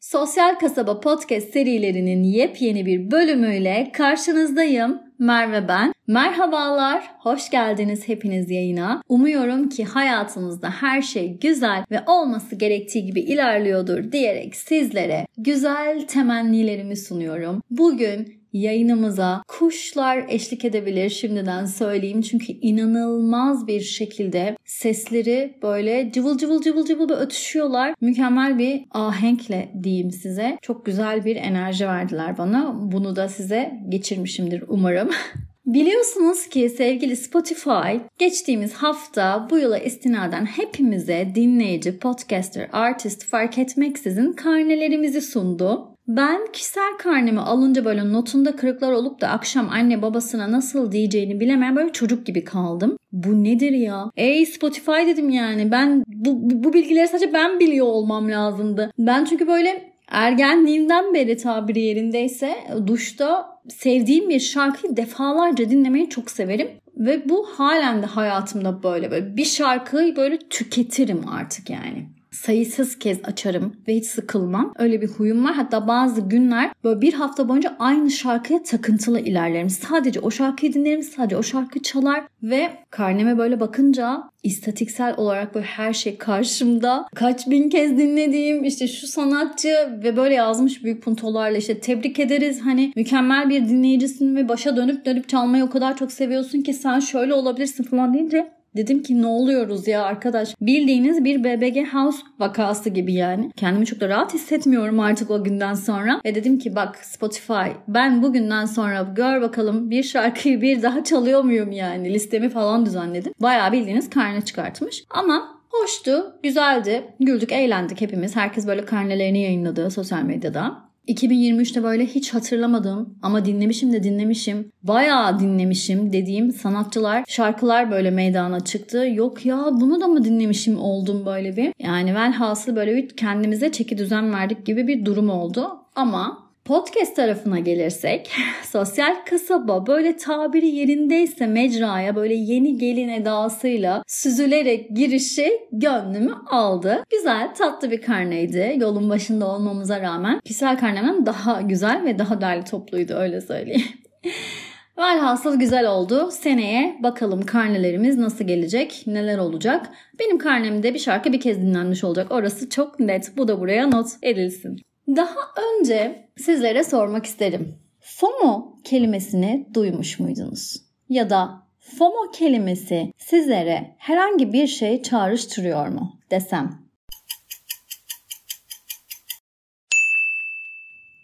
Sosyal Kasaba Podcast serilerinin yepyeni bir bölümüyle karşınızdayım. Merve ben. Merhabalar, hoş geldiniz hepiniz yayına. Umuyorum ki hayatınızda her şey güzel ve olması gerektiği gibi ilerliyordur diyerek sizlere güzel temennilerimi sunuyorum. Bugün yayınımıza kuşlar eşlik edebilir şimdiden söyleyeyim. Çünkü inanılmaz bir şekilde sesleri böyle cıvıl cıvıl cıvıl cıvıl ötüşüyorlar. Mükemmel bir ahenkle diyeyim size. Çok güzel bir enerji verdiler bana. Bunu da size geçirmişimdir umarım. Biliyorsunuz ki sevgili Spotify geçtiğimiz hafta bu yıla istinaden hepimize dinleyici, podcaster, artist fark etmeksizin karnelerimizi sundu. Ben kişisel karnemi alınca böyle notunda kırıklar olup da akşam anne babasına nasıl diyeceğini bilemeyen böyle çocuk gibi kaldım. Bu nedir ya? Ey Spotify dedim yani. Ben bu, bu bilgileri sadece ben biliyor olmam lazımdı. Ben çünkü böyle ergenliğimden beri tabiri yerindeyse duşta sevdiğim bir şarkıyı defalarca dinlemeyi çok severim. Ve bu halen de hayatımda böyle. böyle bir şarkıyı böyle tüketirim artık yani sayısız kez açarım ve hiç sıkılmam. Öyle bir huyum var. Hatta bazı günler böyle bir hafta boyunca aynı şarkıya takıntılı ilerlerim. Sadece o şarkıyı dinlerim, sadece o şarkı çalar ve karneme böyle bakınca istatiksel olarak böyle her şey karşımda. Kaç bin kez dinlediğim işte şu sanatçı ve böyle yazmış büyük puntolarla işte tebrik ederiz hani mükemmel bir dinleyicisin ve başa dönüp dönüp çalmayı o kadar çok seviyorsun ki sen şöyle olabilirsin falan deyince Dedim ki ne oluyoruz ya arkadaş. Bildiğiniz bir BBG House vakası gibi yani. Kendimi çok da rahat hissetmiyorum artık o günden sonra. Ve dedim ki bak Spotify ben bugünden sonra gör bakalım bir şarkıyı bir daha çalıyor muyum yani. Listemi falan düzenledim. Bayağı bildiğiniz karne çıkartmış. Ama Hoştu, güzeldi. Güldük, eğlendik hepimiz. Herkes böyle karnelerini yayınladı sosyal medyada. 2023'te böyle hiç hatırlamadım ama dinlemişim de dinlemişim. Bayağı dinlemişim dediğim sanatçılar, şarkılar böyle meydana çıktı. Yok ya bunu da mı dinlemişim oldum böyle bir. Yani velhasıl böyle bir kendimize çeki düzen verdik gibi bir durum oldu. Ama Podcast tarafına gelirsek sosyal kasaba böyle tabiri yerindeyse mecraya böyle yeni gelin edasıyla süzülerek girişi gönlümü aldı. Güzel tatlı bir karneydi yolun başında olmamıza rağmen. Kişisel karnemden daha güzel ve daha derli topluydu öyle söyleyeyim. Velhasıl güzel oldu. Seneye bakalım karnelerimiz nasıl gelecek, neler olacak. Benim karnemde bir şarkı bir kez dinlenmiş olacak. Orası çok net. Bu da buraya not edilsin. Daha önce sizlere sormak isterim. FOMO kelimesini duymuş muydunuz? Ya da FOMO kelimesi sizlere herhangi bir şey çağrıştırıyor mu desem?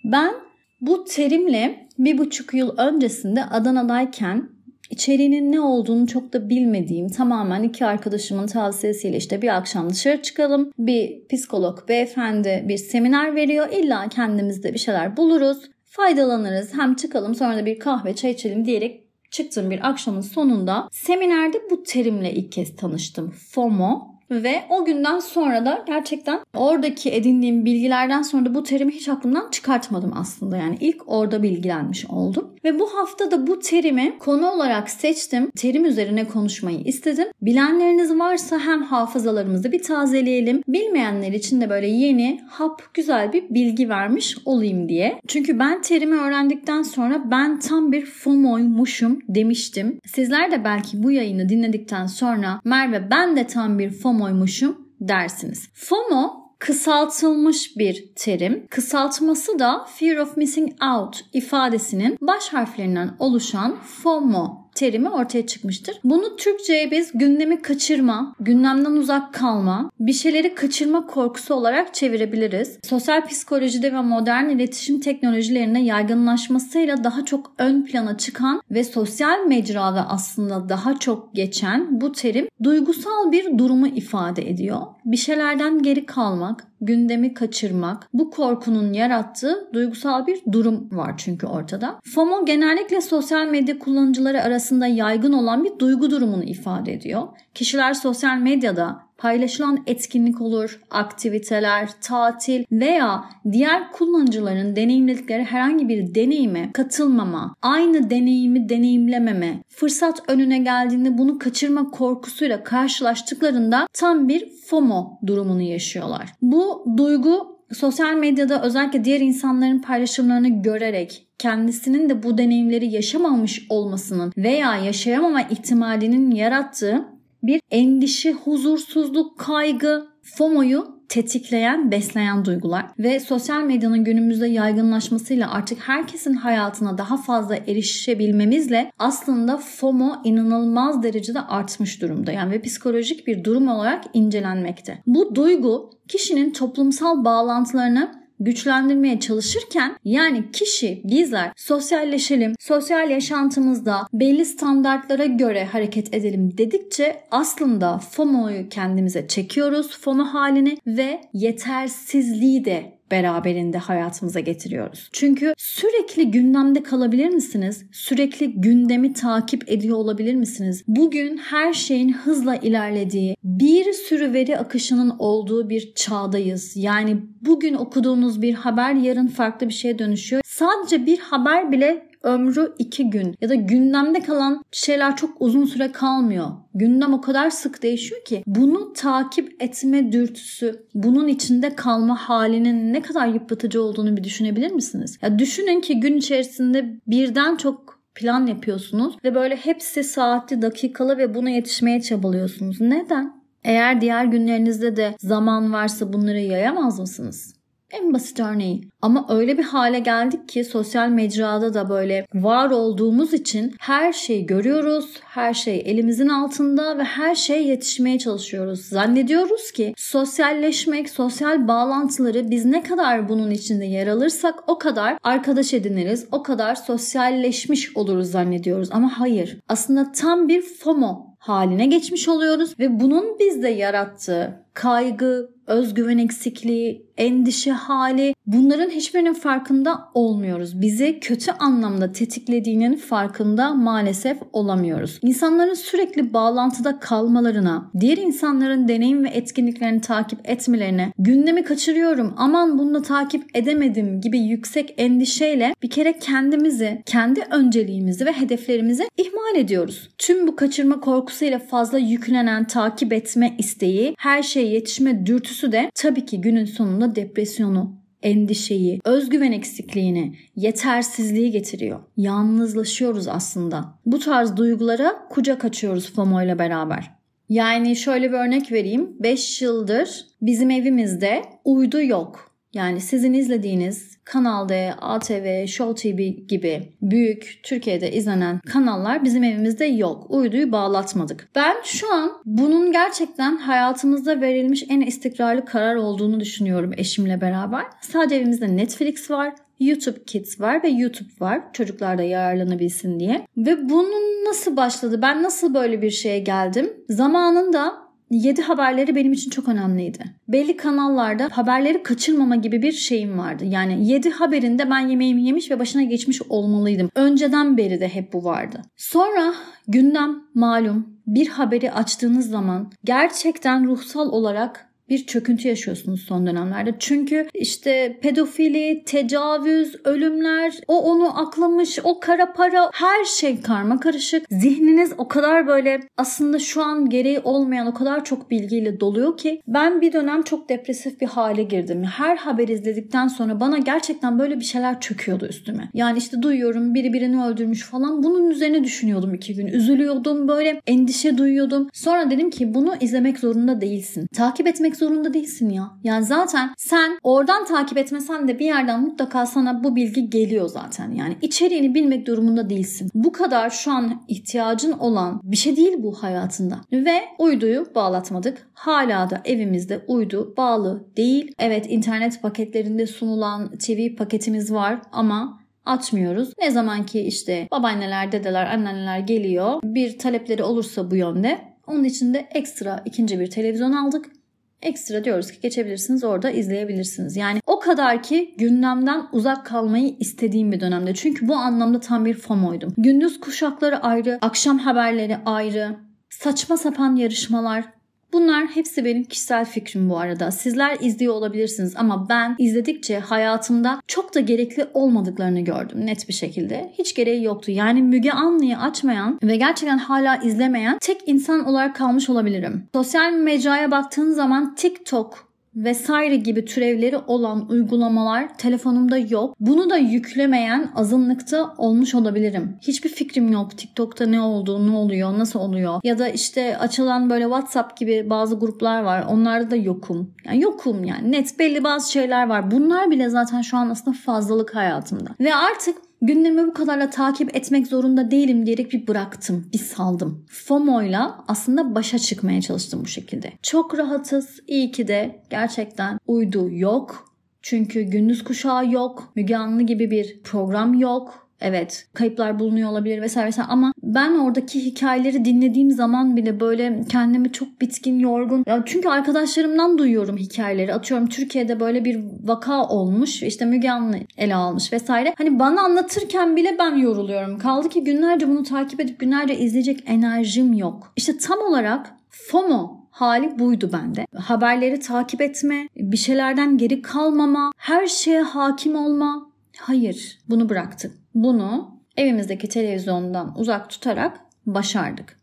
Ben bu terimle bir buçuk yıl öncesinde Adana'dayken İçeriğinin ne olduğunu çok da bilmediğim tamamen iki arkadaşımın tavsiyesiyle işte bir akşam dışarı çıkalım. Bir psikolog beyefendi bir seminer veriyor. İlla kendimizde bir şeyler buluruz. Faydalanırız. Hem çıkalım sonra da bir kahve çay içelim diyerek çıktığım bir akşamın sonunda seminerde bu terimle ilk kez tanıştım. FOMO ve o günden sonra da gerçekten oradaki edindiğim bilgilerden sonra da bu terimi hiç aklımdan çıkartmadım aslında. Yani ilk orada bilgilenmiş oldum. Ve bu hafta da bu terimi konu olarak seçtim. Terim üzerine konuşmayı istedim. Bilenleriniz varsa hem hafızalarımızı bir tazeleyelim. Bilmeyenler için de böyle yeni, hap, güzel bir bilgi vermiş olayım diye. Çünkü ben terimi öğrendikten sonra ben tam bir FOMO'ymuşum demiştim. Sizler de belki bu yayını dinledikten sonra Merve ben de tam bir FOMO FOMO'ymuşum dersiniz. FOMO kısaltılmış bir terim. Kısaltması da Fear of Missing Out ifadesinin baş harflerinden oluşan FOMO terimi ortaya çıkmıştır. Bunu Türkçe'ye biz gündemi kaçırma, gündemden uzak kalma, bir şeyleri kaçırma korkusu olarak çevirebiliriz. Sosyal psikolojide ve modern iletişim teknolojilerine yaygınlaşmasıyla daha çok ön plana çıkan ve sosyal mecrada aslında daha çok geçen bu terim duygusal bir durumu ifade ediyor. Bir şeylerden geri kalmak, gündemi kaçırmak, bu korkunun yarattığı duygusal bir durum var çünkü ortada. FOMO genellikle sosyal medya kullanıcıları arasında arasında yaygın olan bir duygu durumunu ifade ediyor. Kişiler sosyal medyada paylaşılan etkinlik olur, aktiviteler, tatil veya diğer kullanıcıların deneyimledikleri herhangi bir deneyime katılmama, aynı deneyimi deneyimlememe, fırsat önüne geldiğinde bunu kaçırma korkusuyla karşılaştıklarında tam bir FOMO durumunu yaşıyorlar. Bu duygu sosyal medyada özellikle diğer insanların paylaşımlarını görerek kendisinin de bu deneyimleri yaşamamış olmasının veya yaşayamama ihtimalinin yarattığı bir endişe, huzursuzluk, kaygı, FOMO'yu tetikleyen, besleyen duygular ve sosyal medyanın günümüzde yaygınlaşmasıyla artık herkesin hayatına daha fazla erişebilmemizle aslında FOMO inanılmaz derecede artmış durumda. Yani ve psikolojik bir durum olarak incelenmekte. Bu duygu kişinin toplumsal bağlantılarını güçlendirmeye çalışırken yani kişi bizler sosyalleşelim, sosyal yaşantımızda belli standartlara göre hareket edelim dedikçe aslında FOMO'yu kendimize çekiyoruz, FOMO halini ve yetersizliği de beraberinde hayatımıza getiriyoruz. Çünkü sürekli gündemde kalabilir misiniz? Sürekli gündemi takip ediyor olabilir misiniz? Bugün her şeyin hızla ilerlediği, bir sürü veri akışının olduğu bir çağdayız. Yani bugün okuduğunuz bir haber yarın farklı bir şeye dönüşüyor. Sadece bir haber bile ömrü iki gün ya da gündemde kalan şeyler çok uzun süre kalmıyor. Gündem o kadar sık değişiyor ki bunu takip etme dürtüsü, bunun içinde kalma halinin ne kadar yıpratıcı olduğunu bir düşünebilir misiniz? Ya düşünün ki gün içerisinde birden çok plan yapıyorsunuz ve böyle hepsi saatli, dakikalı ve buna yetişmeye çabalıyorsunuz. Neden? Eğer diğer günlerinizde de zaman varsa bunları yayamaz mısınız? En basit örneği. Ama öyle bir hale geldik ki sosyal mecrada da böyle var olduğumuz için her şeyi görüyoruz, her şey elimizin altında ve her şeye yetişmeye çalışıyoruz. Zannediyoruz ki sosyalleşmek, sosyal bağlantıları biz ne kadar bunun içinde yer alırsak o kadar arkadaş ediniriz, o kadar sosyalleşmiş oluruz zannediyoruz. Ama hayır. Aslında tam bir FOMO haline geçmiş oluyoruz ve bunun bizde yarattığı kaygı, özgüven eksikliği, endişe hali bunların hiçbirinin farkında olmuyoruz. Bizi kötü anlamda tetiklediğinin farkında maalesef olamıyoruz. İnsanların sürekli bağlantıda kalmalarına, diğer insanların deneyim ve etkinliklerini takip etmelerine, gündemi kaçırıyorum aman bunu takip edemedim gibi yüksek endişeyle bir kere kendimizi, kendi önceliğimizi ve hedeflerimizi ihmal ediyoruz. Tüm bu kaçırma korkusuyla fazla yüklenen takip etme isteği, her şeye yetişme dürtüsü de tabii ki günün sonunda depresyonu, endişeyi, özgüven eksikliğini, yetersizliği getiriyor. Yalnızlaşıyoruz aslında. Bu tarz duygulara kucak açıyoruz FOMO ile beraber. Yani şöyle bir örnek vereyim. 5 yıldır bizim evimizde uydu yok. Yani sizin izlediğiniz Kanal D, ATV, Show TV gibi büyük Türkiye'de izlenen kanallar bizim evimizde yok. Uyduyu bağlatmadık. Ben şu an bunun gerçekten hayatımızda verilmiş en istikrarlı karar olduğunu düşünüyorum eşimle beraber. Sadece evimizde Netflix var, YouTube Kids var ve YouTube var. Çocuklar da yararlanabilsin diye. Ve bunun nasıl başladı? Ben nasıl böyle bir şeye geldim? Zamanında 7 haberleri benim için çok önemliydi. Belli kanallarda haberleri kaçırmama gibi bir şeyim vardı. Yani 7 haberinde ben yemeğimi yemiş ve başına geçmiş olmalıydım. Önceden beri de hep bu vardı. Sonra gündem malum bir haberi açtığınız zaman gerçekten ruhsal olarak bir çöküntü yaşıyorsunuz son dönemlerde. Çünkü işte pedofili, tecavüz, ölümler, o onu aklamış, o kara para her şey karma karışık. Zihniniz o kadar böyle aslında şu an gereği olmayan o kadar çok bilgiyle doluyor ki ben bir dönem çok depresif bir hale girdim. Her haber izledikten sonra bana gerçekten böyle bir şeyler çöküyordu üstüme. Yani işte duyuyorum biri birini öldürmüş falan. Bunun üzerine düşünüyordum iki gün. Üzülüyordum böyle endişe duyuyordum. Sonra dedim ki bunu izlemek zorunda değilsin. Takip etmek etmek zorunda değilsin ya. Yani zaten sen oradan takip etmesen de bir yerden mutlaka sana bu bilgi geliyor zaten. Yani içeriğini bilmek durumunda değilsin. Bu kadar şu an ihtiyacın olan bir şey değil bu hayatında. Ve uyduyu bağlatmadık. Hala da evimizde uydu bağlı değil. Evet internet paketlerinde sunulan TV paketimiz var ama açmıyoruz. Ne zaman ki işte babaanneler, dedeler, anneanneler geliyor bir talepleri olursa bu yönde onun için de ekstra ikinci bir televizyon aldık ekstra diyoruz ki geçebilirsiniz orada izleyebilirsiniz. Yani o kadar ki gündemden uzak kalmayı istediğim bir dönemde. Çünkü bu anlamda tam bir FOMO'ydum. Gündüz kuşakları ayrı, akşam haberleri ayrı, saçma sapan yarışmalar, Bunlar hepsi benim kişisel fikrim bu arada. Sizler izliyor olabilirsiniz ama ben izledikçe hayatımda çok da gerekli olmadıklarını gördüm net bir şekilde. Hiç gereği yoktu. Yani Müge Anlı'yı açmayan ve gerçekten hala izlemeyen tek insan olarak kalmış olabilirim. Sosyal mecraya baktığın zaman TikTok vesaire gibi türevleri olan uygulamalar telefonumda yok. Bunu da yüklemeyen azınlıkta olmuş olabilirim. Hiçbir fikrim yok TikTok'ta ne olduğu, ne oluyor, nasıl oluyor. Ya da işte açılan böyle WhatsApp gibi bazı gruplar var. Onlarda da yokum. Yani yokum yani. Net belli bazı şeyler var. Bunlar bile zaten şu an aslında fazlalık hayatımda. Ve artık gündemi bu kadarla takip etmek zorunda değilim diyerek bir bıraktım, bir saldım. FOMO'yla aslında başa çıkmaya çalıştım bu şekilde. Çok rahatız. İyi ki de gerçekten uydu yok. Çünkü gündüz kuşağı yok. Müge Anlı gibi bir program yok Evet kayıplar bulunuyor olabilir vesaire vesaire ama ben oradaki hikayeleri dinlediğim zaman bile böyle kendimi çok bitkin, yorgun. Ya çünkü arkadaşlarımdan duyuyorum hikayeleri. Atıyorum Türkiye'de böyle bir vaka olmuş. işte Müge Anlı ele almış vesaire. Hani bana anlatırken bile ben yoruluyorum. Kaldı ki günlerce bunu takip edip günlerce izleyecek enerjim yok. İşte tam olarak FOMO hali buydu bende. Haberleri takip etme, bir şeylerden geri kalmama, her şeye hakim olma. Hayır, bunu bıraktık. Bunu evimizdeki televizyondan uzak tutarak başardık.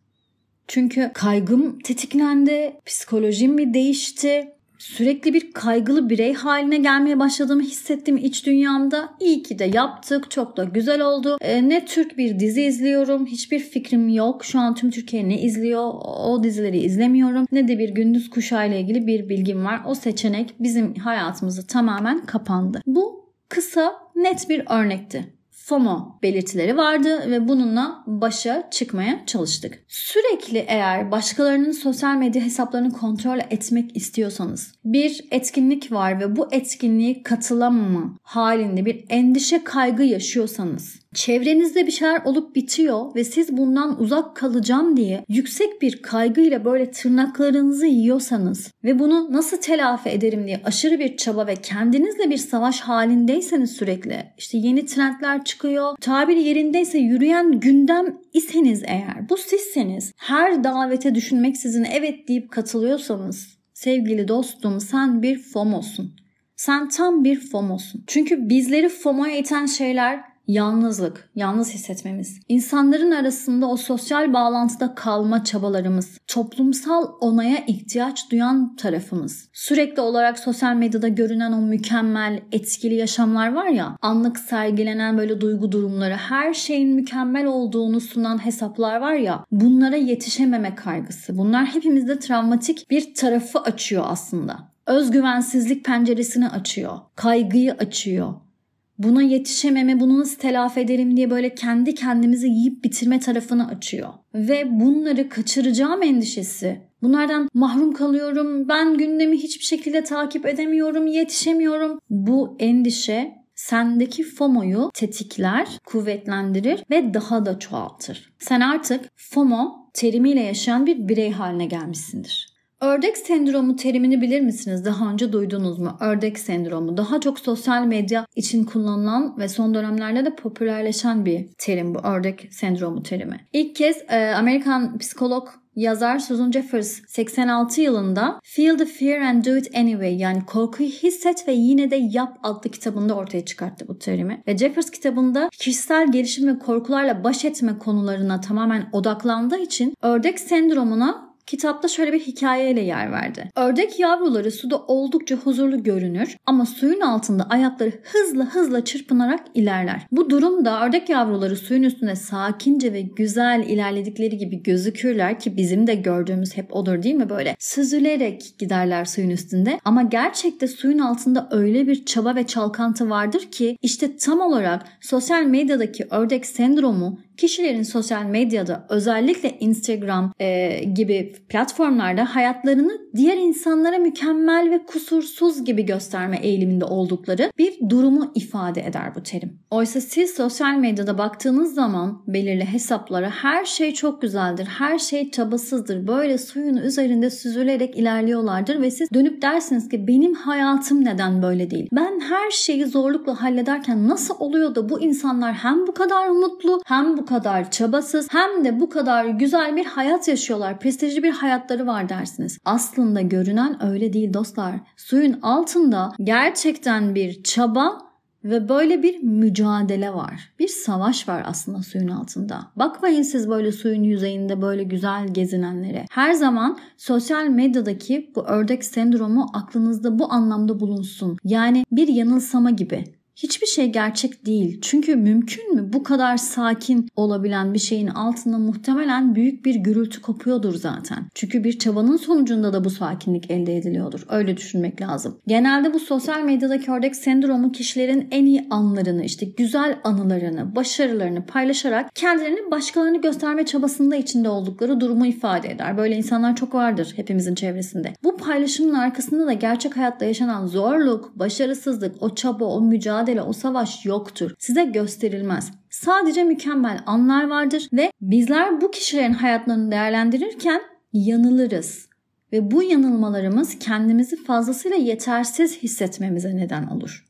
Çünkü kaygım tetiklendi, psikolojim bir değişti. Sürekli bir kaygılı birey haline gelmeye başladığımı hissettim iç dünyamda. İyi ki de yaptık. Çok da güzel oldu. E, ne Türk bir dizi izliyorum. Hiçbir fikrim yok. Şu an tüm Türkiye ne izliyor? O dizileri izlemiyorum. Ne de bir gündüz kuşağıyla ilgili bir bilgim var. O seçenek bizim hayatımızı tamamen kapandı. Bu kısa net bir örnekti. FOMO belirtileri vardı ve bununla başa çıkmaya çalıştık. Sürekli eğer başkalarının sosyal medya hesaplarını kontrol etmek istiyorsanız bir etkinlik var ve bu etkinliğe katılamama halinde bir endişe kaygı yaşıyorsanız çevrenizde bir şeyler olup bitiyor ve siz bundan uzak kalacağım diye yüksek bir kaygıyla böyle tırnaklarınızı yiyorsanız ve bunu nasıl telafi ederim diye aşırı bir çaba ve kendinizle bir savaş halindeyseniz sürekli işte yeni trendler çıkıyor. Tabiri yerindeyse yürüyen gündem iseniz eğer bu sizseniz her davete düşünmeksizin evet deyip katılıyorsanız sevgili dostum sen bir FOMO'sun. Sen tam bir FOMO'sun. Çünkü bizleri FOMO'ya iten şeyler yalnızlık, yalnız hissetmemiz, insanların arasında o sosyal bağlantıda kalma çabalarımız, toplumsal onaya ihtiyaç duyan tarafımız. Sürekli olarak sosyal medyada görünen o mükemmel, etkili yaşamlar var ya, anlık sergilenen böyle duygu durumları, her şeyin mükemmel olduğunu sunan hesaplar var ya, bunlara yetişememe kaygısı. Bunlar hepimizde travmatik bir tarafı açıyor aslında. Özgüvensizlik penceresini açıyor. Kaygıyı açıyor buna yetişememe, bunu nasıl telafi ederim diye böyle kendi kendimizi yiyip bitirme tarafını açıyor. Ve bunları kaçıracağım endişesi. Bunlardan mahrum kalıyorum. Ben gündemi hiçbir şekilde takip edemiyorum, yetişemiyorum. Bu endişe sendeki FOMO'yu tetikler, kuvvetlendirir ve daha da çoğaltır. Sen artık FOMO terimiyle yaşayan bir birey haline gelmişsindir. Ördek sendromu terimini bilir misiniz? Daha önce duydunuz mu? Ördek sendromu. Daha çok sosyal medya için kullanılan ve son dönemlerde de popülerleşen bir terim bu. Ördek sendromu terimi. İlk kez e, Amerikan psikolog Yazar Susan Jeffers 86 yılında Feel the Fear and Do It Anyway yani korkuyu hisset ve yine de yap adlı kitabında ortaya çıkarttı bu terimi. Ve Jeffers kitabında kişisel gelişim ve korkularla baş etme konularına tamamen odaklandığı için ördek sendromuna Kitapta şöyle bir hikayeyle yer verdi. Ördek yavruları suda oldukça huzurlu görünür ama suyun altında ayakları hızla hızla çırpınarak ilerler. Bu durumda ördek yavruları suyun üstünde sakince ve güzel ilerledikleri gibi gözükürler ki bizim de gördüğümüz hep odur değil mi böyle süzülerek giderler suyun üstünde ama gerçekte suyun altında öyle bir çaba ve çalkantı vardır ki işte tam olarak sosyal medyadaki ördek sendromu kişilerin sosyal medyada özellikle Instagram e, gibi platformlarda hayatlarını diğer insanlara mükemmel ve kusursuz gibi gösterme eğiliminde oldukları bir durumu ifade eder bu terim. Oysa siz sosyal medyada baktığınız zaman belirli hesaplara her şey çok güzeldir, her şey çabasızdır, böyle suyun üzerinde süzülerek ilerliyorlardır ve siz dönüp dersiniz ki benim hayatım neden böyle değil? Ben her şeyi zorlukla hallederken nasıl oluyor da bu insanlar hem bu kadar mutlu hem bu kadar çabasız hem de bu kadar güzel bir hayat yaşıyorlar. Prestijli bir hayatları var dersiniz. Aslında görünen öyle değil dostlar. Suyun altında gerçekten bir çaba ve böyle bir mücadele var. Bir savaş var aslında suyun altında. Bakmayın siz böyle suyun yüzeyinde böyle güzel gezinenlere. Her zaman sosyal medyadaki bu ördek sendromu aklınızda bu anlamda bulunsun. Yani bir yanılsama gibi. Hiçbir şey gerçek değil. Çünkü mümkün mü bu kadar sakin olabilen bir şeyin altında muhtemelen büyük bir gürültü kopuyordur zaten. Çünkü bir çabanın sonucunda da bu sakinlik elde ediliyordur. Öyle düşünmek lazım. Genelde bu sosyal medyadaki ördek sendromu kişilerin en iyi anlarını, işte güzel anılarını, başarılarını paylaşarak kendilerini başkalarını gösterme çabasında içinde oldukları durumu ifade eder. Böyle insanlar çok vardır hepimizin çevresinde. Bu paylaşımın arkasında da gerçek hayatta yaşanan zorluk, başarısızlık, o çaba, o mücadele mücadele, o savaş yoktur. Size gösterilmez. Sadece mükemmel anlar vardır ve bizler bu kişilerin hayatlarını değerlendirirken yanılırız. Ve bu yanılmalarımız kendimizi fazlasıyla yetersiz hissetmemize neden olur.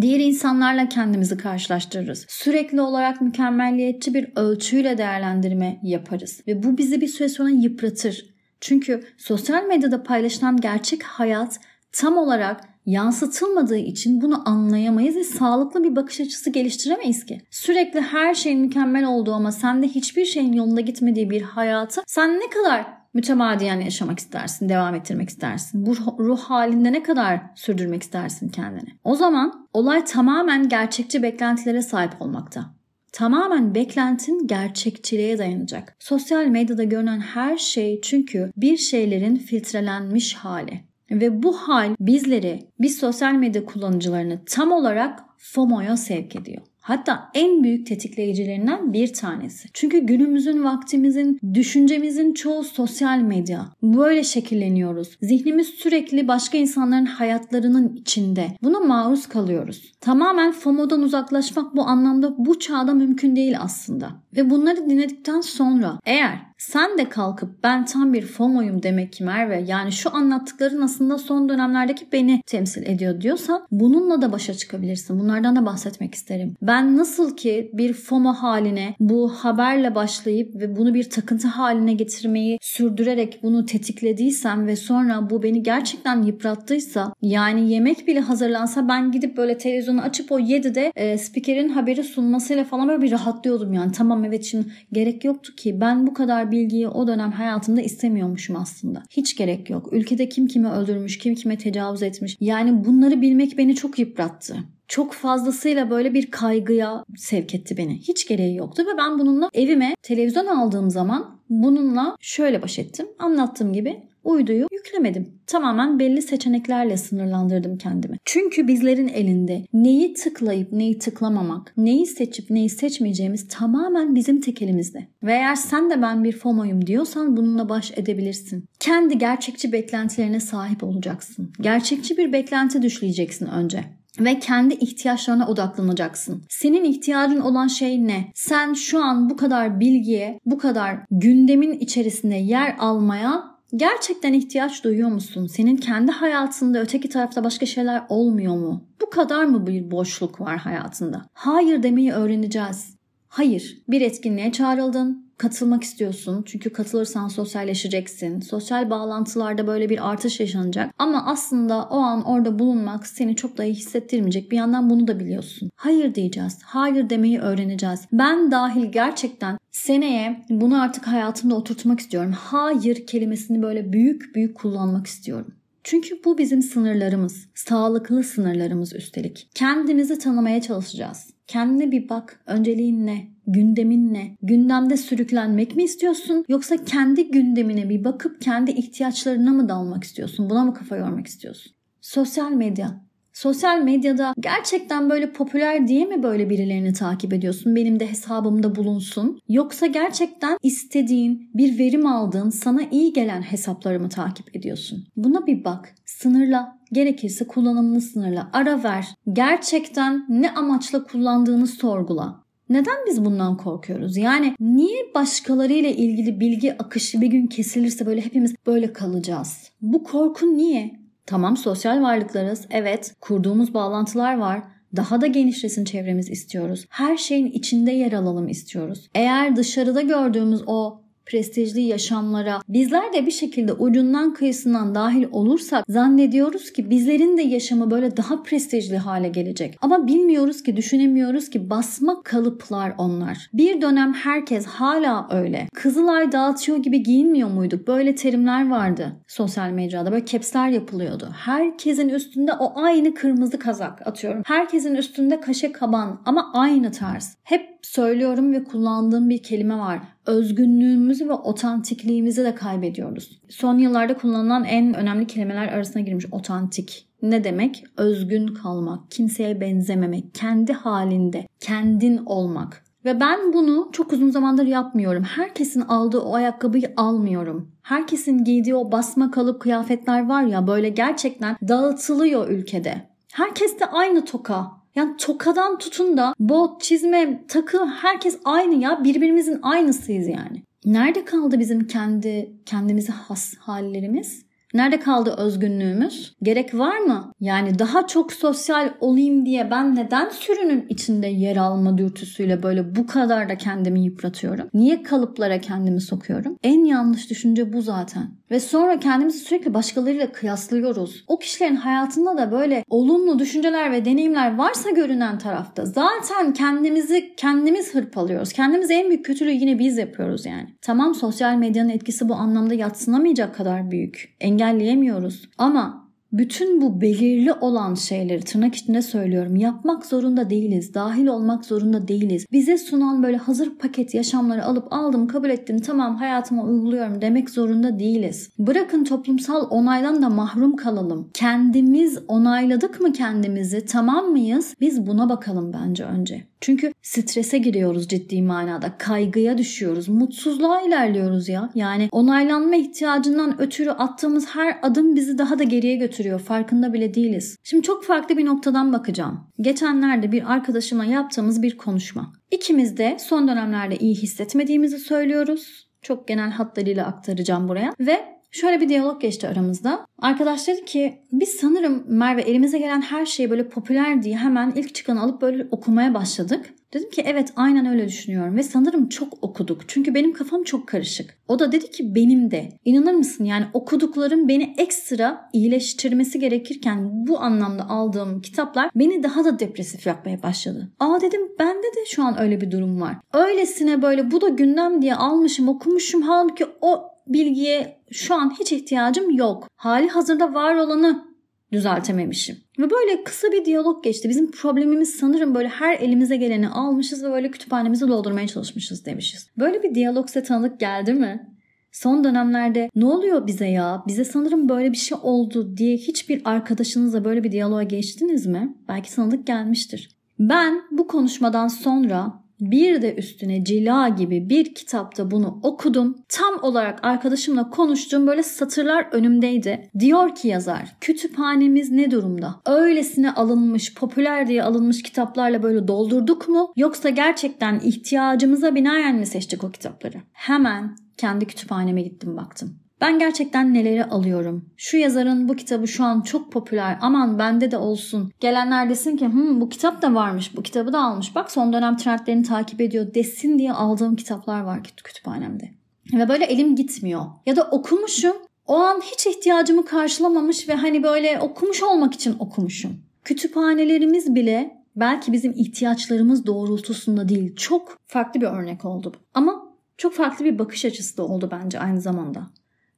Diğer insanlarla kendimizi karşılaştırırız. Sürekli olarak mükemmelliyetçi bir ölçüyle değerlendirme yaparız ve bu bizi bir süre sonra yıpratır. Çünkü sosyal medyada paylaşılan gerçek hayat tam olarak yansıtılmadığı için bunu anlayamayız ve sağlıklı bir bakış açısı geliştiremeyiz ki. Sürekli her şeyin mükemmel olduğu ama sende hiçbir şeyin yolunda gitmediği bir hayatı sen ne kadar mütemadiyen yaşamak istersin, devam ettirmek istersin? Bu ruh halinde ne kadar sürdürmek istersin kendini? O zaman olay tamamen gerçekçi beklentilere sahip olmakta. Tamamen beklentin gerçekçiliğe dayanacak. Sosyal medyada görünen her şey çünkü bir şeylerin filtrelenmiş hali. Ve bu hal bizleri, biz sosyal medya kullanıcılarını tam olarak FOMO'ya sevk ediyor. Hatta en büyük tetikleyicilerinden bir tanesi. Çünkü günümüzün, vaktimizin, düşüncemizin çoğu sosyal medya. Böyle şekilleniyoruz. Zihnimiz sürekli başka insanların hayatlarının içinde. Buna maruz kalıyoruz. Tamamen FOMO'dan uzaklaşmak bu anlamda bu çağda mümkün değil aslında. Ve bunları dinledikten sonra eğer sen de kalkıp ben tam bir FOMO'yum demek ki Merve yani şu anlattıkların aslında son dönemlerdeki beni temsil ediyor diyorsan bununla da başa çıkabilirsin. Bunlardan da bahsetmek isterim. Ben nasıl ki bir FOMO haline bu haberle başlayıp ve bunu bir takıntı haline getirmeyi sürdürerek bunu tetiklediysem ve sonra bu beni gerçekten yıprattıysa yani yemek bile hazırlansa ben gidip böyle televizyonu açıp o 7'de e, spikerin haberi sunmasıyla falan böyle bir rahatlıyordum yani. Tamam evet şimdi gerek yoktu ki ben bu kadar bilgiyi o dönem hayatımda istemiyormuşum aslında. Hiç gerek yok. Ülkede kim kimi öldürmüş, kim kime tecavüz etmiş. Yani bunları bilmek beni çok yıprattı çok fazlasıyla böyle bir kaygıya sevk etti beni. Hiç gereği yoktu ve ben bununla evime televizyon aldığım zaman bununla şöyle baş ettim. Anlattığım gibi uyduyu yüklemedim. Tamamen belli seçeneklerle sınırlandırdım kendimi. Çünkü bizlerin elinde neyi tıklayıp neyi tıklamamak, neyi seçip neyi seçmeyeceğimiz tamamen bizim tek elimizde. Ve eğer sen de ben bir FOMO'yum diyorsan bununla baş edebilirsin. Kendi gerçekçi beklentilerine sahip olacaksın. Gerçekçi bir beklenti düşleyeceksin önce ve kendi ihtiyaçlarına odaklanacaksın. Senin ihtiyacın olan şey ne? Sen şu an bu kadar bilgiye, bu kadar gündemin içerisinde yer almaya Gerçekten ihtiyaç duyuyor musun? Senin kendi hayatında öteki tarafta başka şeyler olmuyor mu? Bu kadar mı bir boşluk var hayatında? Hayır demeyi öğreneceğiz. Hayır, bir etkinliğe çağrıldın, katılmak istiyorsun. Çünkü katılırsan sosyalleşeceksin. Sosyal bağlantılarda böyle bir artış yaşanacak. Ama aslında o an orada bulunmak seni çok da iyi hissettirmeyecek. Bir yandan bunu da biliyorsun. Hayır diyeceğiz. Hayır demeyi öğreneceğiz. Ben dahil gerçekten seneye bunu artık hayatımda oturtmak istiyorum. Hayır kelimesini böyle büyük büyük kullanmak istiyorum. Çünkü bu bizim sınırlarımız. Sağlıklı sınırlarımız üstelik. Kendimizi tanımaya çalışacağız. Kendine bir bak. Önceliğin ne? Gündemin ne? Gündemde sürüklenmek mi istiyorsun? Yoksa kendi gündemine bir bakıp kendi ihtiyaçlarına mı dalmak istiyorsun? Buna mı kafa yormak istiyorsun? Sosyal medya Sosyal medyada gerçekten böyle popüler diye mi böyle birilerini takip ediyorsun? Benim de hesabımda bulunsun. Yoksa gerçekten istediğin, bir verim aldığın, sana iyi gelen hesapları mı takip ediyorsun? Buna bir bak. Sınırla. Gerekirse kullanımını sınırla. Ara ver. Gerçekten ne amaçla kullandığını sorgula. Neden biz bundan korkuyoruz? Yani niye başkalarıyla ilgili bilgi akışı bir gün kesilirse böyle hepimiz böyle kalacağız? Bu korku niye? Tamam sosyal varlıklarız. Evet kurduğumuz bağlantılar var. Daha da genişlesin çevremiz istiyoruz. Her şeyin içinde yer alalım istiyoruz. Eğer dışarıda gördüğümüz o prestijli yaşamlara bizler de bir şekilde ucundan kıyısından dahil olursak zannediyoruz ki bizlerin de yaşamı böyle daha prestijli hale gelecek. Ama bilmiyoruz ki, düşünemiyoruz ki basma kalıplar onlar. Bir dönem herkes hala öyle. Kızılay dağıtıyor gibi giyinmiyor muyduk? Böyle terimler vardı sosyal mecrada. Böyle kepsler yapılıyordu. Herkesin üstünde o aynı kırmızı kazak atıyorum. Herkesin üstünde kaşe kaban ama aynı tarz. Hep söylüyorum ve kullandığım bir kelime var. Özgünlüğümüzü ve otantikliğimizi de kaybediyoruz. Son yıllarda kullanılan en önemli kelimeler arasına girmiş otantik. Ne demek? Özgün kalmak, kimseye benzememek, kendi halinde, kendin olmak. Ve ben bunu çok uzun zamandır yapmıyorum. Herkesin aldığı o ayakkabıyı almıyorum. Herkesin giydiği o basma kalıp kıyafetler var ya böyle gerçekten dağıtılıyor ülkede. Herkes de aynı toka, yani tokadan tutun da bot, çizme, takı herkes aynı ya. Birbirimizin aynısıyız yani. Nerede kaldı bizim kendi kendimize has hallerimiz? Nerede kaldı özgünlüğümüz? Gerek var mı? Yani daha çok sosyal olayım diye ben neden sürünün içinde yer alma dürtüsüyle böyle bu kadar da kendimi yıpratıyorum? Niye kalıplara kendimi sokuyorum? En yanlış düşünce bu zaten. Ve sonra kendimizi sürekli başkalarıyla kıyaslıyoruz. O kişilerin hayatında da böyle olumlu düşünceler ve deneyimler varsa görünen tarafta zaten kendimizi kendimiz hırpalıyoruz. Kendimize en büyük kötülüğü yine biz yapıyoruz yani. Tamam sosyal medyanın etkisi bu anlamda yatsınamayacak kadar büyük. Engelleyemiyoruz. Ama bütün bu belirli olan şeyleri tırnak içinde söylüyorum yapmak zorunda değiliz. Dahil olmak zorunda değiliz. Bize sunan böyle hazır paket yaşamları alıp aldım kabul ettim tamam hayatıma uyguluyorum demek zorunda değiliz. Bırakın toplumsal onaydan da mahrum kalalım. Kendimiz onayladık mı kendimizi tamam mıyız? Biz buna bakalım bence önce. Çünkü strese giriyoruz ciddi manada. Kaygıya düşüyoruz. Mutsuzluğa ilerliyoruz ya. Yani onaylanma ihtiyacından ötürü attığımız her adım bizi daha da geriye götürüyor. Farkında bile değiliz. Şimdi çok farklı bir noktadan bakacağım. Geçenlerde bir arkadaşıma yaptığımız bir konuşma. İkimiz de son dönemlerde iyi hissetmediğimizi söylüyoruz. Çok genel hatlarıyla aktaracağım buraya. Ve Şöyle bir diyalog geçti aramızda. Arkadaş dedi ki biz sanırım Merve elimize gelen her şeyi böyle popüler diye hemen ilk çıkanı alıp böyle okumaya başladık. Dedim ki evet aynen öyle düşünüyorum ve sanırım çok okuduk. Çünkü benim kafam çok karışık. O da dedi ki benim de. İnanır mısın yani okuduklarım beni ekstra iyileştirmesi gerekirken bu anlamda aldığım kitaplar beni daha da depresif yapmaya başladı. Aa dedim bende de şu an öyle bir durum var. Öylesine böyle bu da gündem diye almışım okumuşum halbuki o bilgiye şu an hiç ihtiyacım yok. Hali hazırda var olanı düzeltememişim. Ve böyle kısa bir diyalog geçti. Bizim problemimiz sanırım böyle her elimize geleni almışız ve böyle kütüphanemizi doldurmaya çalışmışız demişiz. Böyle bir diyalog size tanıdık geldi mi? Son dönemlerde ne oluyor bize ya? Bize sanırım böyle bir şey oldu diye hiçbir arkadaşınızla böyle bir diyaloğa geçtiniz mi? Belki tanıdık gelmiştir. Ben bu konuşmadan sonra bir de üstüne cila gibi bir kitapta bunu okudum. Tam olarak arkadaşımla konuştuğum böyle satırlar önümdeydi. Diyor ki yazar, kütüphanemiz ne durumda? Öylesine alınmış, popüler diye alınmış kitaplarla böyle doldurduk mu? Yoksa gerçekten ihtiyacımıza binaen mi seçtik o kitapları? Hemen kendi kütüphaneme gittim baktım. Ben gerçekten neleri alıyorum? Şu yazarın bu kitabı şu an çok popüler. Aman bende de olsun. Gelenler desin ki Hı, bu kitap da varmış. Bu kitabı da almış. Bak son dönem trendlerini takip ediyor desin diye aldığım kitaplar var kütüphanemde. Ve böyle elim gitmiyor. Ya da okumuşum. O an hiç ihtiyacımı karşılamamış ve hani böyle okumuş olmak için okumuşum. Kütüphanelerimiz bile belki bizim ihtiyaçlarımız doğrultusunda değil. Çok farklı bir örnek oldu. Ama çok farklı bir bakış açısı da oldu bence aynı zamanda.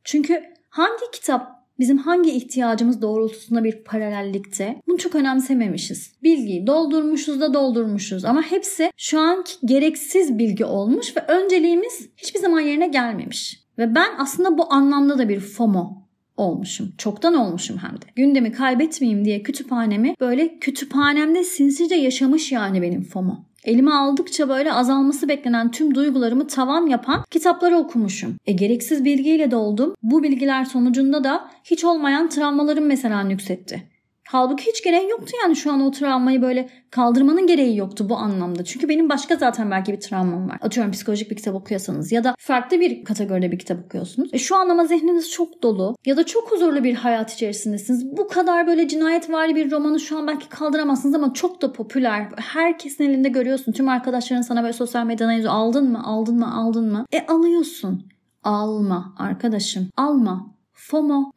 Çünkü hangi kitap bizim hangi ihtiyacımız doğrultusunda bir paralellikte bunu çok önemsememişiz. Bilgiyi doldurmuşuz da doldurmuşuz ama hepsi şu anki gereksiz bilgi olmuş ve önceliğimiz hiçbir zaman yerine gelmemiş. Ve ben aslında bu anlamda da bir FOMO olmuşum. Çoktan olmuşum hem de. Gündemi kaybetmeyeyim diye kütüphanemi böyle kütüphanemde sinsice yaşamış yani benim FOMO. Elime aldıkça böyle azalması beklenen tüm duygularımı tavan yapan kitapları okumuşum. E gereksiz bilgiyle doldum. Bu bilgiler sonucunda da hiç olmayan travmalarım mesela nüksetti. Halbuki hiç gereği yoktu yani şu an o travmayı böyle kaldırmanın gereği yoktu bu anlamda. Çünkü benim başka zaten belki bir travmam var. Atıyorum psikolojik bir kitap okuyorsanız ya da farklı bir kategoride bir kitap okuyorsunuz. E şu an ama zihniniz çok dolu ya da çok huzurlu bir hayat içerisindesiniz. Bu kadar böyle cinayet var bir romanı şu an belki kaldıramazsınız ama çok da popüler. Herkesin elinde görüyorsun. Tüm arkadaşların sana böyle sosyal medyadan yazıyor. Aldın mı? Aldın mı? Aldın mı? E alıyorsun. Alma arkadaşım. Alma. FOMO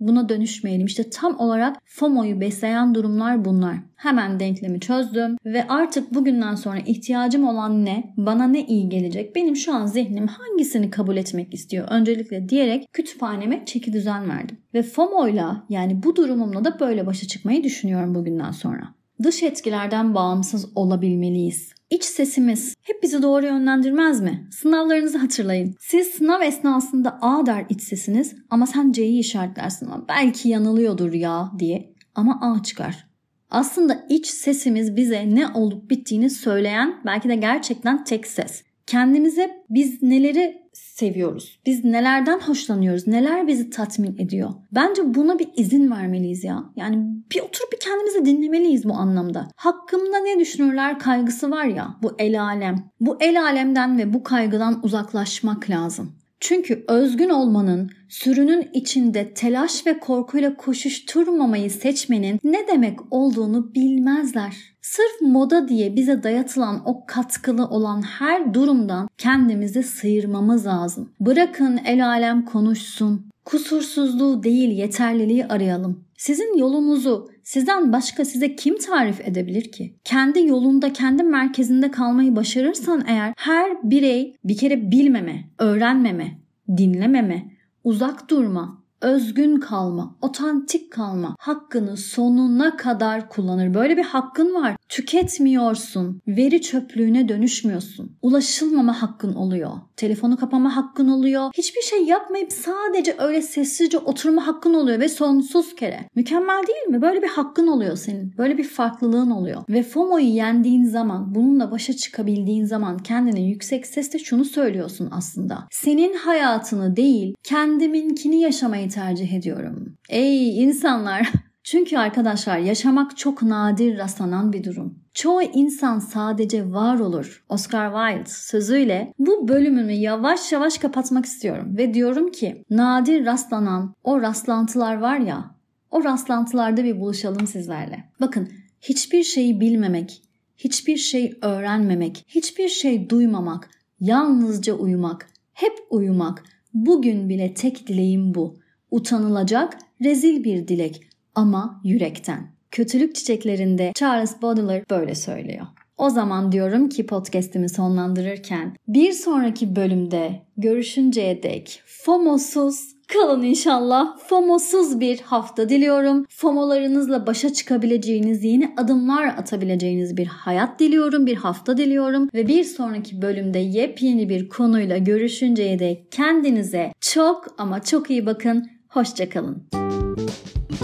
buna dönüşmeyelim. İşte tam olarak FOMO'yu besleyen durumlar bunlar. Hemen denklemi çözdüm ve artık bugünden sonra ihtiyacım olan ne, bana ne iyi gelecek, benim şu an zihnim hangisini kabul etmek istiyor öncelikle diyerek kütüphaneme çeki düzen verdim. Ve FOMO'yla yani bu durumumla da böyle başa çıkmayı düşünüyorum bugünden sonra. Dış etkilerden bağımsız olabilmeliyiz. İç sesimiz hep bizi doğru yönlendirmez mi? Sınavlarınızı hatırlayın. Siz sınav esnasında A der iç sesiniz ama sen C'yi işaretlersin ama belki yanılıyordur ya diye ama A çıkar. Aslında iç sesimiz bize ne olup bittiğini söyleyen belki de gerçekten tek ses. Kendimize biz neleri seviyoruz? Biz nelerden hoşlanıyoruz? Neler bizi tatmin ediyor? Bence buna bir izin vermeliyiz ya. Yani bir oturup bir kendimizi dinlemeliyiz bu anlamda. Hakkımda ne düşünürler kaygısı var ya bu el alem. Bu el alemden ve bu kaygıdan uzaklaşmak lazım. Çünkü özgün olmanın, sürünün içinde telaş ve korkuyla koşuşturmamayı seçmenin ne demek olduğunu bilmezler. Sırf moda diye bize dayatılan o katkılı olan her durumdan kendimizi sıyırmamız lazım. Bırakın el alem konuşsun. Kusursuzluğu değil yeterliliği arayalım. Sizin yolunuzu sizden başka size kim tarif edebilir ki? Kendi yolunda, kendi merkezinde kalmayı başarırsan eğer her birey bir kere bilmeme, öğrenmeme, dinlememe, uzak durma, özgün kalma, otantik kalma hakkını sonuna kadar kullanır. Böyle bir hakkın var. Tüketmiyorsun. Veri çöplüğüne dönüşmüyorsun. Ulaşılmama hakkın oluyor. Telefonu kapama hakkın oluyor. Hiçbir şey yapmayıp sadece öyle sessizce oturma hakkın oluyor ve sonsuz kere. Mükemmel değil mi? Böyle bir hakkın oluyor senin. Böyle bir farklılığın oluyor. Ve FOMO'yu yendiğin zaman, bununla başa çıkabildiğin zaman kendine yüksek sesle şunu söylüyorsun aslında. Senin hayatını değil, kendiminkini yaşamayı tercih ediyorum. Ey insanlar! Çünkü arkadaşlar yaşamak çok nadir rastlanan bir durum. Çoğu insan sadece var olur. Oscar Wilde sözüyle bu bölümümü yavaş yavaş kapatmak istiyorum ve diyorum ki nadir rastlanan o rastlantılar var ya o rastlantılarda bir buluşalım sizlerle. Bakın hiçbir şeyi bilmemek, hiçbir şey öğrenmemek, hiçbir şey duymamak, yalnızca uyumak, hep uyumak. Bugün bile tek dileğim bu. Utanılacak, rezil bir dilek ama yürekten. Kötülük çiçeklerinde Charles Baudelaire böyle söylüyor. O zaman diyorum ki podcast'imi sonlandırırken bir sonraki bölümde görüşünceye dek FOMO'suz kalın inşallah. FOMO'suz bir hafta diliyorum. FOMO'larınızla başa çıkabileceğiniz, yeni adımlar atabileceğiniz bir hayat diliyorum, bir hafta diliyorum ve bir sonraki bölümde yepyeni bir konuyla görüşünceye dek kendinize çok ama çok iyi bakın. Hoşçakalın.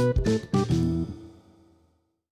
Thank you.